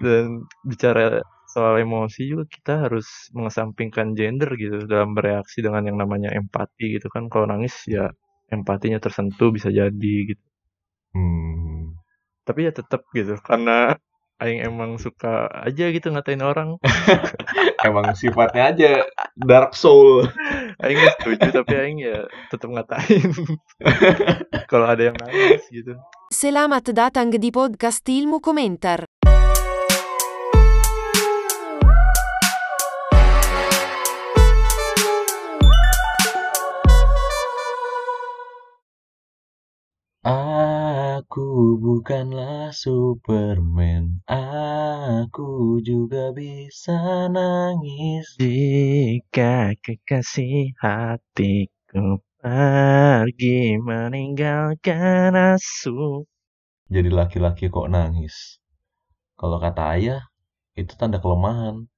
Dan bicara soal emosi juga kita harus mengesampingkan gender gitu dalam bereaksi dengan yang namanya empati gitu kan. Kalau nangis ya empatinya tersentuh bisa jadi gitu. Hmm. Tapi ya tetap gitu karena aing emang suka aja gitu ngatain orang. Emang sifatnya aja dark soul. aing gak setuju tapi aing ya tetap ngatain. Kalau ada yang nangis gitu. Selamat datang di podcast Ilmu Komentar. Aku bukanlah Superman. Aku juga bisa nangis. Jika kekasih hatiku pergi meninggalkan asu. Jadi laki-laki kok nangis? Kalau kata ayah, itu tanda kelemahan.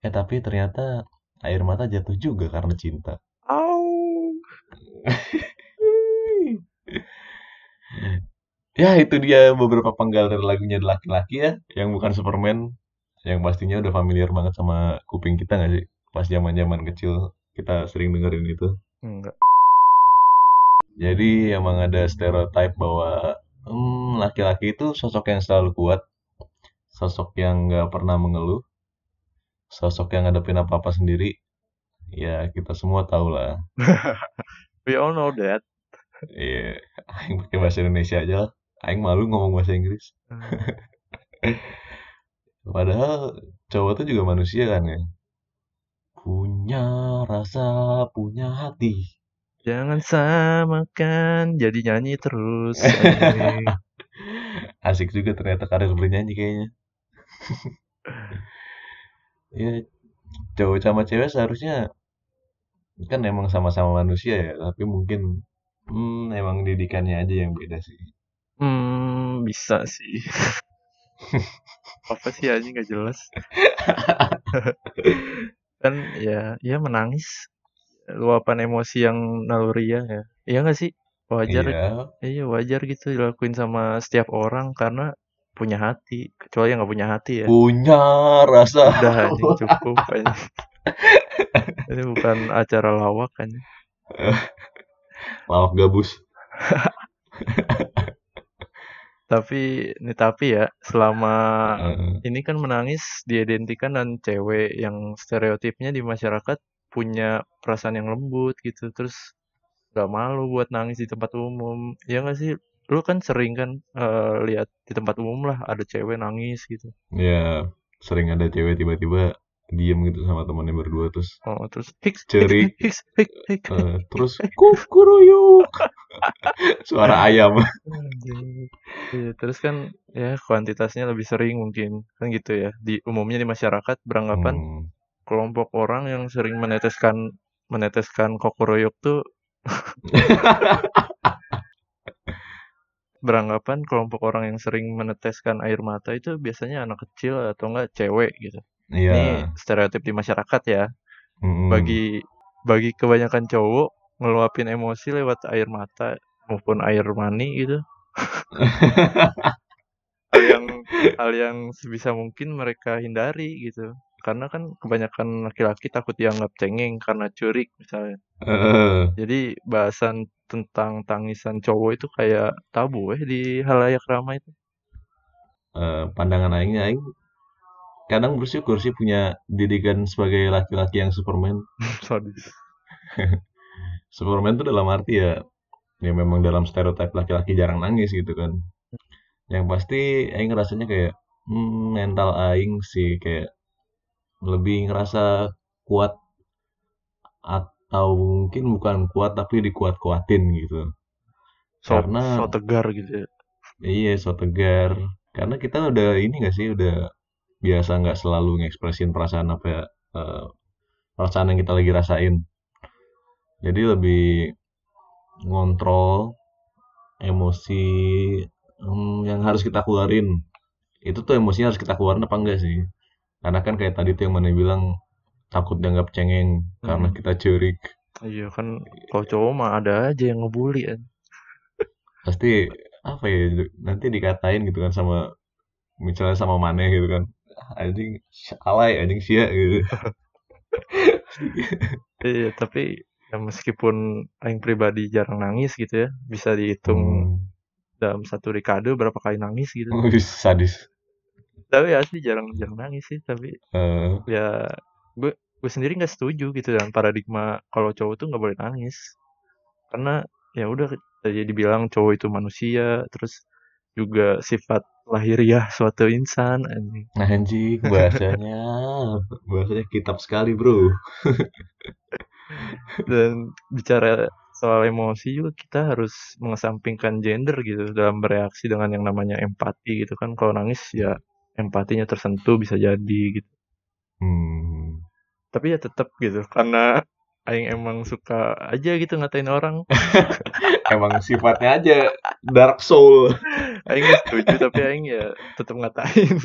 Eh tapi ternyata air mata jatuh juga karena cinta. Au. Ya itu dia beberapa penggal dari lagunya laki-laki ya, yang bukan Superman, yang pastinya udah familiar banget sama kuping kita nggak sih? Pas zaman-zaman kecil kita sering dengerin itu. Enggak. Jadi emang ada stereotype bahwa hmm, laki-laki itu sosok yang selalu kuat, sosok yang nggak pernah mengeluh, sosok yang ngadepin apa-apa sendiri. Ya kita semua tahu lah. We all know that. Iya, aing pakai bahasa Indonesia aja lah. Aing malu ngomong bahasa Inggris. Padahal cowok tuh juga manusia kan ya. Punya rasa, punya hati. Jangan samakan jadi nyanyi terus. Asik juga ternyata karir bernyanyi kayaknya. ya, cowok sama cewek seharusnya kan emang sama-sama manusia ya, tapi mungkin hmm, emang didikannya aja yang beda sih. Hmm, bisa sih. Apa sih anjing nggak jelas. kan ya ya menangis luapan emosi yang naluriah ya. Iya nggak sih? Wajar. Iya, Iya wajar gitu dilakuin sama setiap orang karena punya hati. Kecuali yang nggak punya hati ya. punya rasa. Udah anjing cukup anjing. Ini bukan acara lawak kan. Lawak gabus. Tapi ini tapi ya selama Heeh. ini kan menangis diidentikan dan cewek yang stereotipnya di masyarakat punya perasaan yang lembut gitu terus gak malu buat nangis di tempat umum ya nggak sih lu kan sering kan eh, lihat di tempat umum lah ada cewek nangis gitu Ya, sering ada cewek tiba-tiba diem gitu sama temannya berdua terus oh terus hiks Cerik. hiks hiks hiks, hiks. eh, terus kukuruyuk suara ayam. Iya, terus kan ya kuantitasnya lebih sering mungkin kan gitu ya di umumnya di masyarakat beranggapan Hmm. kelompok orang yang sering meneteskan meneteskan kokoroyok tuh beranggapan kelompok orang yang sering meneteskan air mata itu biasanya anak kecil atau enggak cewek gitu. Iya. Ini stereotip di masyarakat ya. Mm-mm. Bagi bagi kebanyakan cowok ngeluapin emosi lewat air mata maupun air mani gitu. hal yang hal yang sebisa mungkin mereka hindari gitu. Karena kan kebanyakan laki-laki takut dianggap cengeng karena curik misalnya. Eh, Jadi bahasan tentang tangisan cowok itu kayak tabu eh di halayak ramai itu. eh, pandangan aingnya aing kadang bersyukur sih punya didikan sebagai laki-laki yang Superman. Superman tuh dalam arti ya ya memang dalam stereotip laki-laki jarang nangis gitu kan. Yang pasti aing rasanya kayak hmm, mental aing sih kayak lebih ngerasa kuat atau mungkin bukan kuat tapi dikuat-kuatin gitu. So, Karena- so tegar gitu ya. Iya, so tegar. Karena kita udah ini gak sih, udah biasa nggak selalu ngekspresin perasaan apa ya, eh, perasaan yang kita lagi rasain. Jadi lebih ngontrol emosi hmm, yang harus kita keluarin. Itu tuh emosinya harus kita keluarin apa enggak sih? Karena kan kayak tadi tuh yang mana bilang takut dianggap cengeng karena Hmm. kita curik. Iya kan kalau cowok mah ada aja yang ngebully kan. Pasti apa ya nanti dikatain gitu kan sama misalnya sama Mane gitu kan anjing alay anjing sia gitu iya tapi ya meskipun aing pribadi jarang nangis gitu ya bisa dihitung hmm. dalam satu dekade berapa kali nangis gitu. Wih, sadis. Tapi asli jarang jarang nangis sih tapi Eh, ya gue gue sendiri nggak setuju gitu dengan paradigma kalau cowok tuh nggak boleh nangis. Karena ya udah jadi dibilang cowok itu manusia terus juga sifat lahiriah suatu insan anjing. Nah, anjing bahasanya bahasanya kitab sekali bro dan bicara soal emosi juga kita harus mengesampingkan gender gitu dalam bereaksi dengan yang namanya empati gitu kan. Kalau nangis ya empatinya tersentuh bisa jadi gitu. Hmm. tapi ya tetap gitu karena Aing emang suka aja gitu ngatain orang. Emang sifatnya aja dark soul. Aing nggak setuju tapi Aing ya tetap ngatain.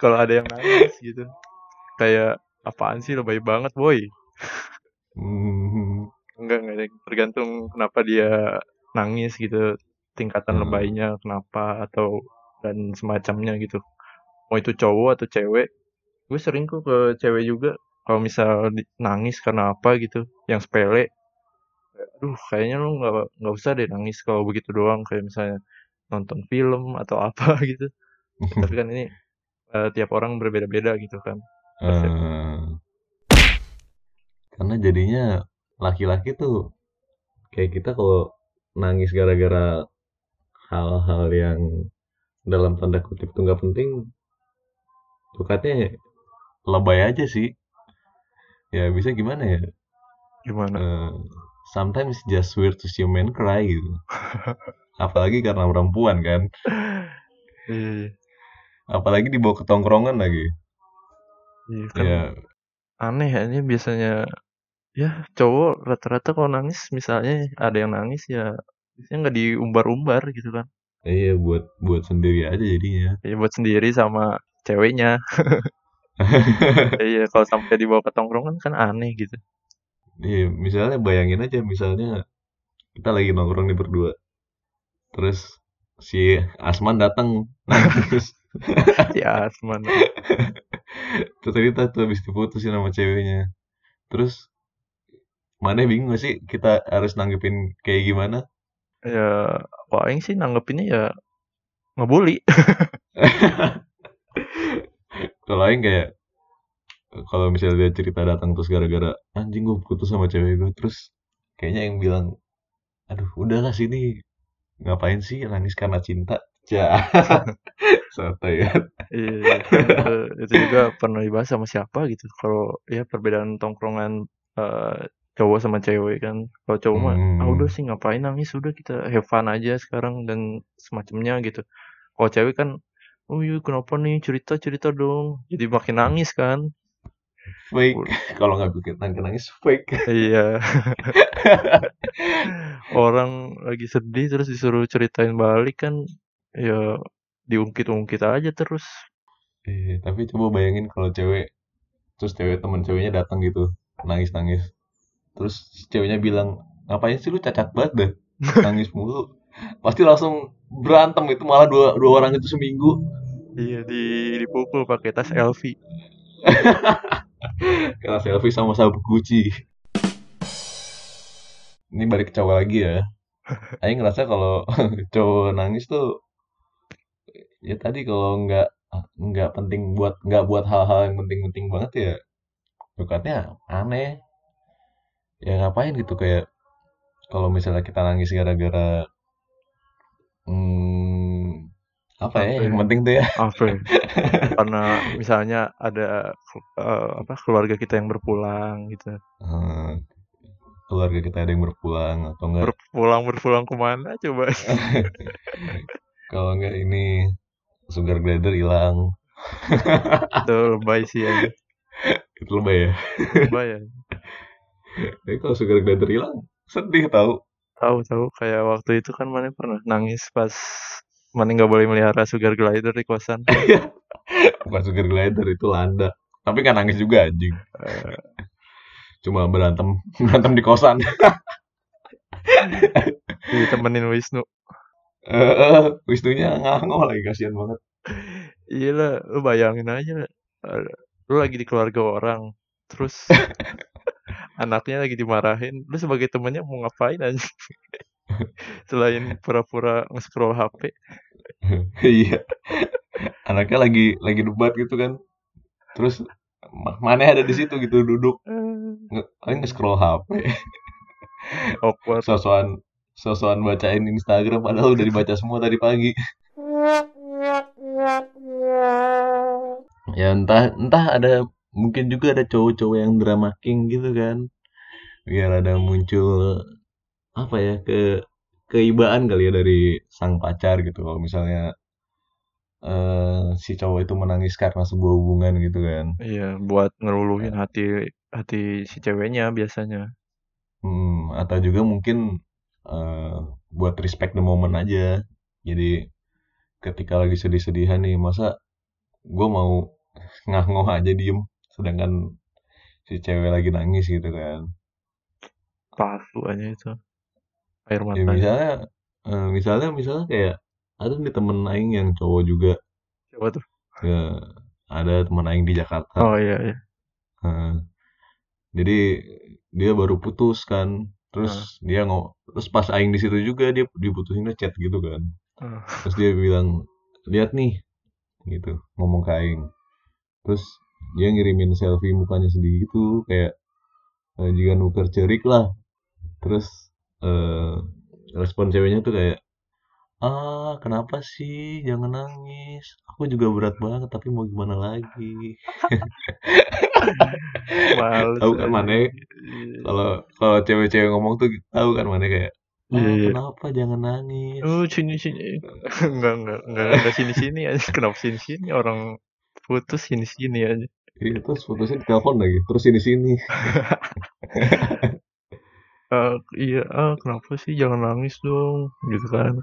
Kalau ada yang nangis gitu. Kayak apaan sih lebay banget boy Hmm. enggak enggak tergantung kenapa dia nangis gitu tingkatan Hmm. lebaynya kenapa atau dan semacamnya gitu. Mau itu cowok atau cewek gue sering kok ke cewek juga. Kalau misal nangis karena apa gitu yang sepele aduh kayaknya lu nggak nggak usah deh nangis kalau begitu doang. Kayak misalnya nonton film atau apa gitu. Tapi kan ini eh, tiap orang berbeda-beda gitu kan. Eh, karena jadinya laki-laki tuh kayak kita kalau nangis gara-gara hal-hal yang dalam tanda kutip tuh nggak penting tukatnya lebay aja sih. Ya bisa gimana ya? Gimana? Eh, sometimes just weird to see a man cry gitu. Apalagi karena perempuan kan. Iya. Apalagi dibawa ke tongkrongan lagi. Iya kan ya. aneh ya ini biasanya ya cowok rata-rata kalau nangis misalnya ada yang nangis ya biasanya nggak diumbar-umbar gitu kan iya buat buat sendiri aja jadinya ya buat sendiri sama ceweknya iya kalau sampai dibawa ke tongkrongan kan aneh gitu Iya, misalnya bayangin aja misalnya kita lagi nongkrong nih berdua. Terus si Asman datang nangis. ya asman Terus cerita tuh habis diputusin sama ceweknya. Terus mana bingung gak sih kita harus nanggepin kayak gimana? ya kalau Aing sih nanggepinnya ya ngebully. Kalau lain kayak kalau misalnya dia cerita datang terus gara-gara anjing gue putus sama cewek gue terus kayaknya yang bilang aduh udahlah sini ngapain sih nangis karena cinta? Ja santai ya. Iya itu, itu juga pernah dibahas sama siapa gitu. Kalau ya perbedaan tongkrongan eh, cowok sama cewek kan. Kalau cowok mah ah Hmm. udah sih ngapain nangis? Udah kita have fun aja sekarang dan semacamnya gitu. Kalau cewek kan oh iya kenapa nih? Cerita cerita dong. Jadi makin nangis kan. Fake. Kalau nggak bikin nangis nangis fake. Iya. Orang lagi sedih terus disuruh ceritain balik kan ya diungkit-ungkit aja terus. Eh, tapi coba bayangin kalau cewek terus cewek temen ceweknya datang gitu nangis nangis terus ceweknya bilang ngapain sih lu cacat banget dah nangis mulu. Pasti langsung berantem itu malah dua dua orang itu seminggu. Iya di dipukul pakai tas LV karena selfie sama sabuk Gucci. Ini balik ke cowok lagi ya. Aing ngerasa kalau cowok nangis tuh ya tadi kalau nggak nggak penting buat nggak buat hal-hal yang penting-penting banget ya tukatnya aneh ya ngapain gitu kayak kalau misalnya kita nangis gara-gara hmm, apa ya yang ya? penting tuh ya. Apa? Ya? karena misalnya ada eh, apa keluarga kita yang berpulang gitu. Eh, keluarga kita ada yang berpulang atau enggak? Berpulang berpulang ke mana coba? Kalau enggak ini sugar glider hilang. Itu lebay sih ya. Itu lebay ya? Lebay ya tapi kalau sugar glider hilang sedih tahu. Tahu tahu. Kayak waktu itu kan mana pernah nangis pas mana nggak boleh melihara sugar glider di kosan. Bukan sugar glider itu landa. Tapi kan nangis juga anjing. Eh, cuma berantem berantem di kosan. Ditemenin Wisnu. Eh, Wisnunya ngangol lagi kasihan banget. Iya lah, lu bayangin aja, lu lagi di keluarga orang, terus anaknya lagi dimarahin, lu sebagai temennya mau ngapain anjing? Selain pura-pura nge-scroll HP. Iya. Anaknya lagi lagi debat gitu kan. Terus ma maneh ada di situ gitu duduk paling nge-scroll HP. Awkward. Sosokan sosokan bacain Instagram padahal udah dibaca semua tadi pagi. Ya entah entah ada mungkin juga ada cowok-cowok yang drama king gitu kan. Biar ada muncul apa ya ke keibaan kali ya dari sang pacar gitu kalau misalnya eh si cowok itu menangis karena sebuah hubungan gitu kan. Iya, buat ngeluluhin hati hati si ceweknya biasanya. Hmm, atau juga mungkin eh buat respect the moment aja. Jadi ketika lagi sedih-sedihan nih, masa gue mau ngah-ngoh aja diem, sedangkan si cewek lagi nangis gitu kan. Palsu aja itu. Air Ya matanya. misalnya, eh, misalnya, misalnya kayak ada nih temen aing yang cowok juga, Siapa tuh? ya, ada temen aing di Jakarta. Oh iya iya. Heeh. jadi dia baru putus kan, terus Heeh. dia ngo, terus pas aing di situ juga dia diputusinnya chat gitu kan. Heeh. Terus dia bilang, lihat nih, gitu, ngomong ke aing. Terus dia ngirimin selfie mukanya sedih gitu, kayak eh, jika nuker cerik lah. Terus eh, respon ceweknya tuh kayak, ah kenapa sih, jangan nangis. Aku juga berat banget, tapi mau gimana lagi. Tahu kan mana Iya. kalau kalau cewek-cewek ngomong tuh tahu kan mana kayak Iya ah iya. kenapa jangan nangis Oh sini sini. Enggak enggak enggak enggak sini sini aja. Kenapa sini sini orang putus sini sini aja. Iya, terus putusnya ditelepon lagi terus sini sini. Eh, iya ah kenapa sih? Jangan nangis dong gitu kan.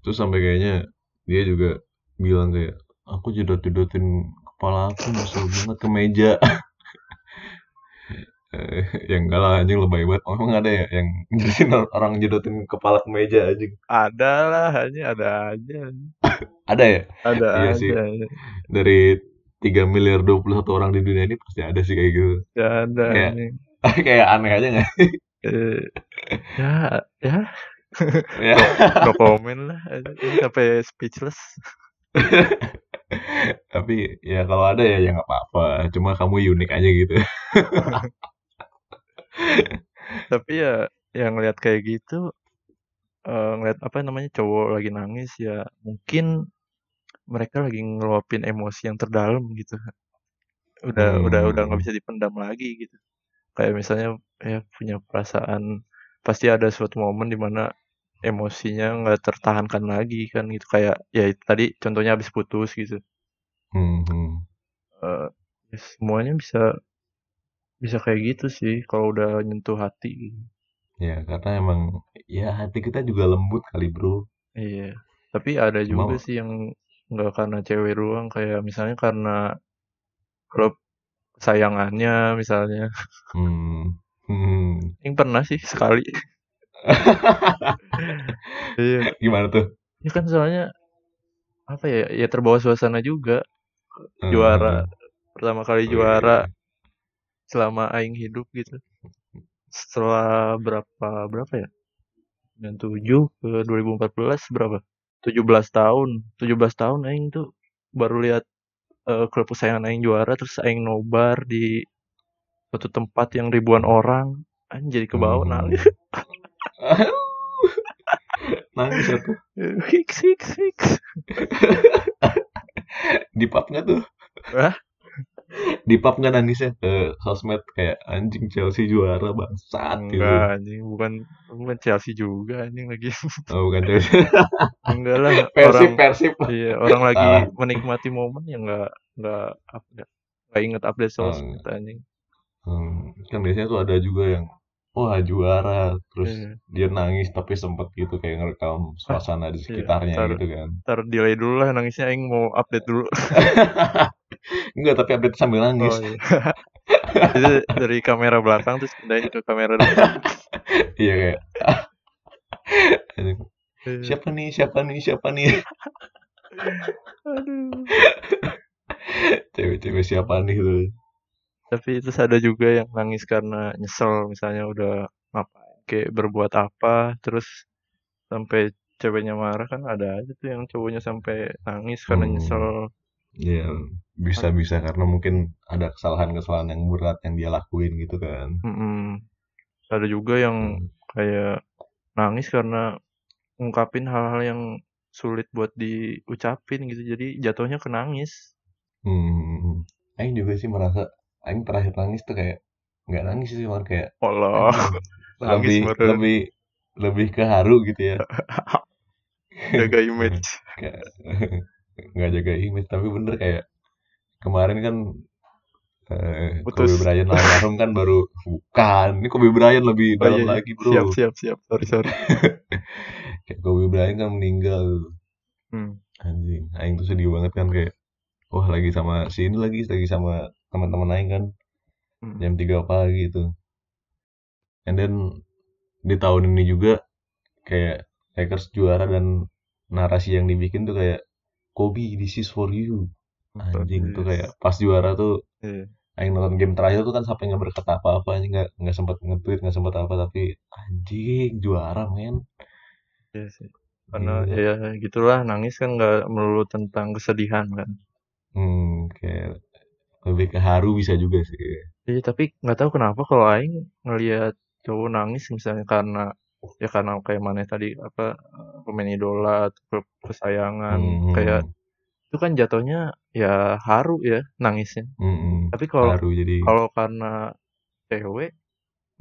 terus sampai kayaknya dia juga bilang kayak aku jedot-jedotin kepala aku nyesel banget ke meja. Eh, yang enggak lah anjing lebay banget. Oh, emang ada ya yang ngedesin orang jedotin kepala ke meja anjing? Ada lah aja ada aja. ada ya? Ada iya sih. aja. dari 3 miliar 21 orang di dunia ini pasti ada sih kayak gitu. Gak ada Kayak- kayak aneh aja nggak? Eh, ya ya. Ya. No komen lah. Sampai speechless. tapi ya kalau ada ya ya nggak apa-apa. Cuma kamu unik aja gitu. Tapi ya yang ngeliat kayak gitu eh ngeliat apa namanya cowok lagi nangis ya mungkin mereka lagi ngeluapin emosi yang terdalam gitu. Udah udah udah nggak Hmm. bisa dipendam lagi gitu. Kayak misalnya ya punya perasaan pasti ada suatu momen di mana emosinya nggak tertahankan lagi kan gitu kayak ya itu tadi contohnya habis putus gitu. Hmm, hmm. Eh, ya semuanya bisa bisa kayak gitu sih kalau udah nyentuh hati. ya karena emang ya hati kita juga lembut kali bro Iya. Tapi ada Cuma- juga sih yang nggak karena cewek doang kayak misalnya karena klub kesayangannya misalnya. hmm. Hmm. Yang pernah sih sekali. Iya. gimana tuh Ya kan soalnya apa ya? Ya terbawa suasana juga. Hmm. Juara pertama kali Oh, iya, juara iya. selama aing hidup gitu. Setelah berapa berapa ya? 97 ke 2014 berapa? 17 tahun. 17 tahun aing tuh baru lihat eh, klub kesayangan aing juara terus aing nobar di suatu tempat yang ribuan orang. Aing jadi ke bawah Hmm. nangis. nangis aku Hik hik hik. di pub nggak tuh Hah? Di pub nggak nangisnya ke sosmed kayak anjing Chelsea juara bangsat gitu Enggak anjing, bukan bukan Chelsea juga anjing lagi. oh bukan Chelsea Enggak lah, persib orang persib iya, orang lagi Salah. menikmati momen yang enggak enggak apa enggak enggak inget update Oh, sosmed anjing. Hmm, kan biasanya tuh ada juga yang wah juara terus Iya. dia nangis tapi sempet gitu kayak ngerekam suasana di iya, sekitarnya ntar- gitu kan Ntar delay dulu lah nangisnya aing mau update dulu. enggak tapi update sambil nangis Oh iya. Itu dari kamera belakang terus pindahin ke kamera depan. iya kayak Iya. siapa nih siapa nih siapa nih Aduh. Cewek-cewek siapa nih tuh? Tapi terus ada juga yang nangis karena nyesel misalnya udah ngapain kayak berbuat apa terus sampai ceweknya marah kan ada aja tuh yang cowoknya sampai nangis karena Hmm. nyesel. Ya, bisa-bisa karena mungkin ada kesalahan-kesalahan yang berat yang dia lakuin gitu kan. Mm-mm. Ada juga yang Hmm. kayak nangis karena ngungkapin hal-hal yang sulit buat diucapin gitu. Jadi jatuhnya ke nangis. Hmm. Aing juga sih merasa Aing terakhir nangis tuh kayak nggak nangis sih cuman kayak Allah. anjing, Nangis lebih lebih lebih ke haru gitu ya. jaga image. Nggak jaga image tapi bener kayak kemarin kan eh, Kobe Putus. Bryant almarhum kan baru bukan ini Kobe Bryant lebih Oh dalam iya, iya. lagi bro Siap, siap, siap. Sorry, sorry. kayak Kobe Bryant kan meninggal Hmm. anjing Aing tuh sedih banget kan kayak wah lagi sama si ini lagi lagi sama teman-teman Aing kan Hmm. jam 3 pagi itu and then di tahun ini juga kayak Lakers juara dan narasi yang dibikin tuh kayak Kobe this is for you anjing tuh kayak pas juara tuh Iya. Aing nonton game terakhir tuh kan sampai nggak berkata apa-apa anjing nggak nggak sempat nge-tweet nggak sempat apa tapi anjing juara men Iya sih. Karena Gila. ya gitulah nangis kan nggak melulu tentang kesedihan kan. hmm kayak lebih ke haru bisa juga sih Iya tapi nggak tahu kenapa kalau Aing ngelihat cowok nangis misalnya karena ya karena kayak mana tadi apa pemain idola atau ke- kesayangan Hmm, kayak itu kan jatuhnya ya haru ya nangisnya. hmm, hmm. Tapi kalau jadi kalau karena cewek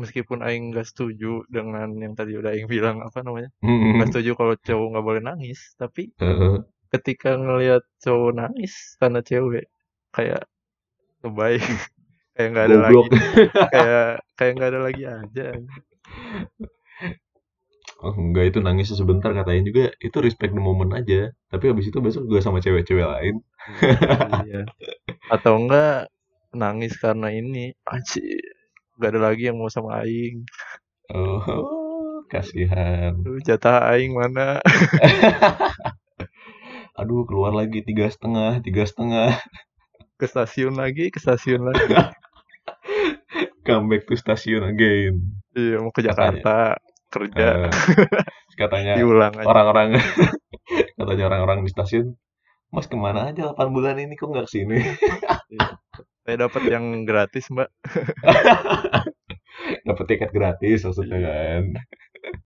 meskipun Aing nggak setuju dengan yang tadi udah Aing bilang apa namanya Hmm, nggak setuju kalau cowok nggak boleh nangis tapi heeh. ketika ngelihat cowok nangis karena cewek kayak lebay kayak nggak ada lagi. Kayak kayak nggak ada lagi aja. Oh, enggak itu nangisnya sebentar katanya juga itu respect the moment aja. Tapi habis itu besok juga sama cewek-cewek lain. Iya. Atau enggak nangis karena ini. Aci nggak ada lagi yang mau sama Aing. Oh kasihan. Duh, jatah Aing mana? Aduh keluar lagi tiga setengah tiga setengah ke stasiun lagi ke stasiun lagi. Come back to station again. Iya mau ke katanya. Jakarta kerja. Eh, katanya diulang orang-orang katanya orang-orang di stasiun mas ke mana aja 8 bulan ini? Kok nggak ke sini? Iya. saya dapat yang gratis mbak. Dapat tiket gratis maksudnya Iya. kan.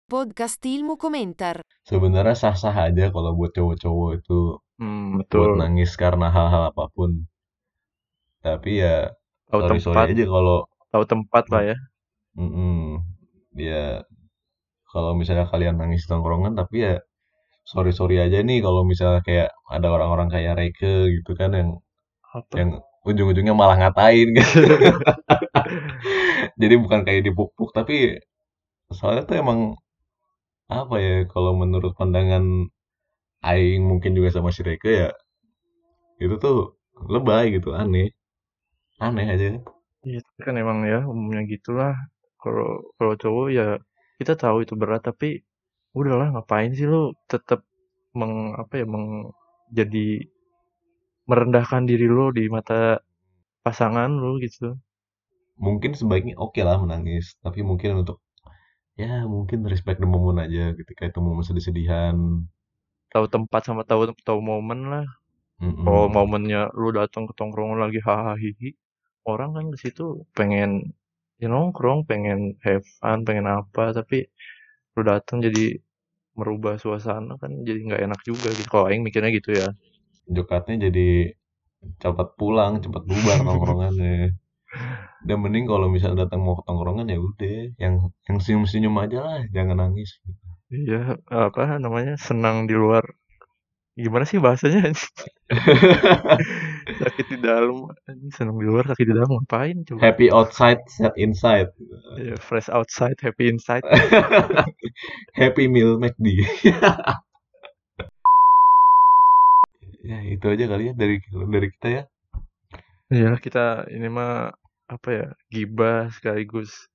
Podcast Ilmu Komentar. sebenarnya sah-sah aja kalau buat cowok-cowok itu. Hmm, buat betul. nangis karena hal-hal apa pun tapi ya tahu sorry sorry tempat. aja kalau tahu tempat lah ya. Mm ya kalau misalnya kalian nangis di tongkrongan tapi ya sorry sorry aja nih kalau misalnya kayak ada orang-orang kayak Reike gitu kan yang apa? yang ujung-ujungnya malah ngatain gitu. Jadi bukan kayak dipuk-puk tapi soalnya tuh emang apa ya kalau menurut pandangan Aing mungkin juga sama si Reike ya itu tuh lebay gitu aneh aneh aja Iya, tapi kan emang ya umumnya gitulah. Kalau kalau cowok ya kita tahu itu berat tapi udahlah ngapain sih lu tetap meng apa ya meng jadi merendahkan diri lu di mata pasangan lu gitu. mungkin sebaiknya oke lah menangis tapi mungkin untuk ya mungkin respect the moment aja ketika itu momen sedih-sedihan Tahu tempat sama tahu tahu momen lah. Mm-mm. Kalau momennya lu datang ke tongkrongan lagi hahaha hihi, orang kan di situ pengen ya nongkrong, pengen have fun, pengen apa, tapi lu datang jadi merubah suasana kan jadi nggak enak juga gitu. Kalau aing mikirnya gitu ya. jokatnya jadi cepat pulang cepat bubar tongkrongannya dan mending kalau misalnya datang mau ke tongkrongan ya udah yang yang senyum-senyum aja lah jangan nangis Iya, apa namanya? Senang di luar. Gimana sih bahasanya? sakit di dalam, anjing, senang di luar, sakit di dalam ngapain coba? happy outside sad inside Iya, fresh outside, happy inside. happy meal McD ya itu aja kali ya dari dari kita ya Iya, kita ini mah apa ya? Gibah sekaligus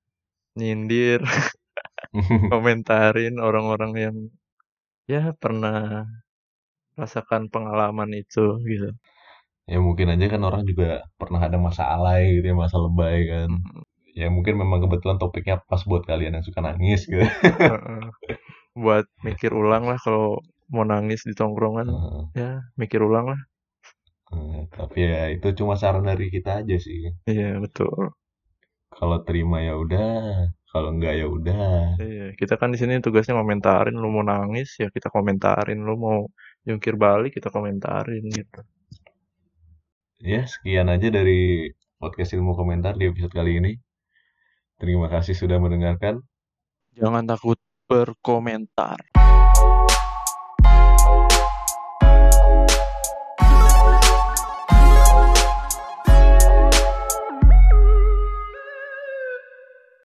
nyindir, komentarin orang-orang yang ya pernah merasakan pengalaman itu gitu. Ya mungkin aja kan orang juga pernah ada masa alay gitu ya, masa lebay kan. Ya mungkin memang kebetulan topiknya pas buat kalian yang suka nangis gitu. Heeh. Buat mikir ulang lah kalau mau nangis di tongkrongan, Heeh. ya mikir ulang lah. Eh, tapi ya itu cuma saran dari kita aja sih. Iya, betul. Kalau terima ya udah, kalau enggak ya udah. Iya, kita kan di sini tugasnya komentarin, lu mau nangis ya kita komentarin, lu mau jungkir balik kita komentarin gitu. Ya, sekian aja dari podcast ilmu komentar di episode kali ini. Terima kasih sudah mendengarkan. Jangan takut berkomentar.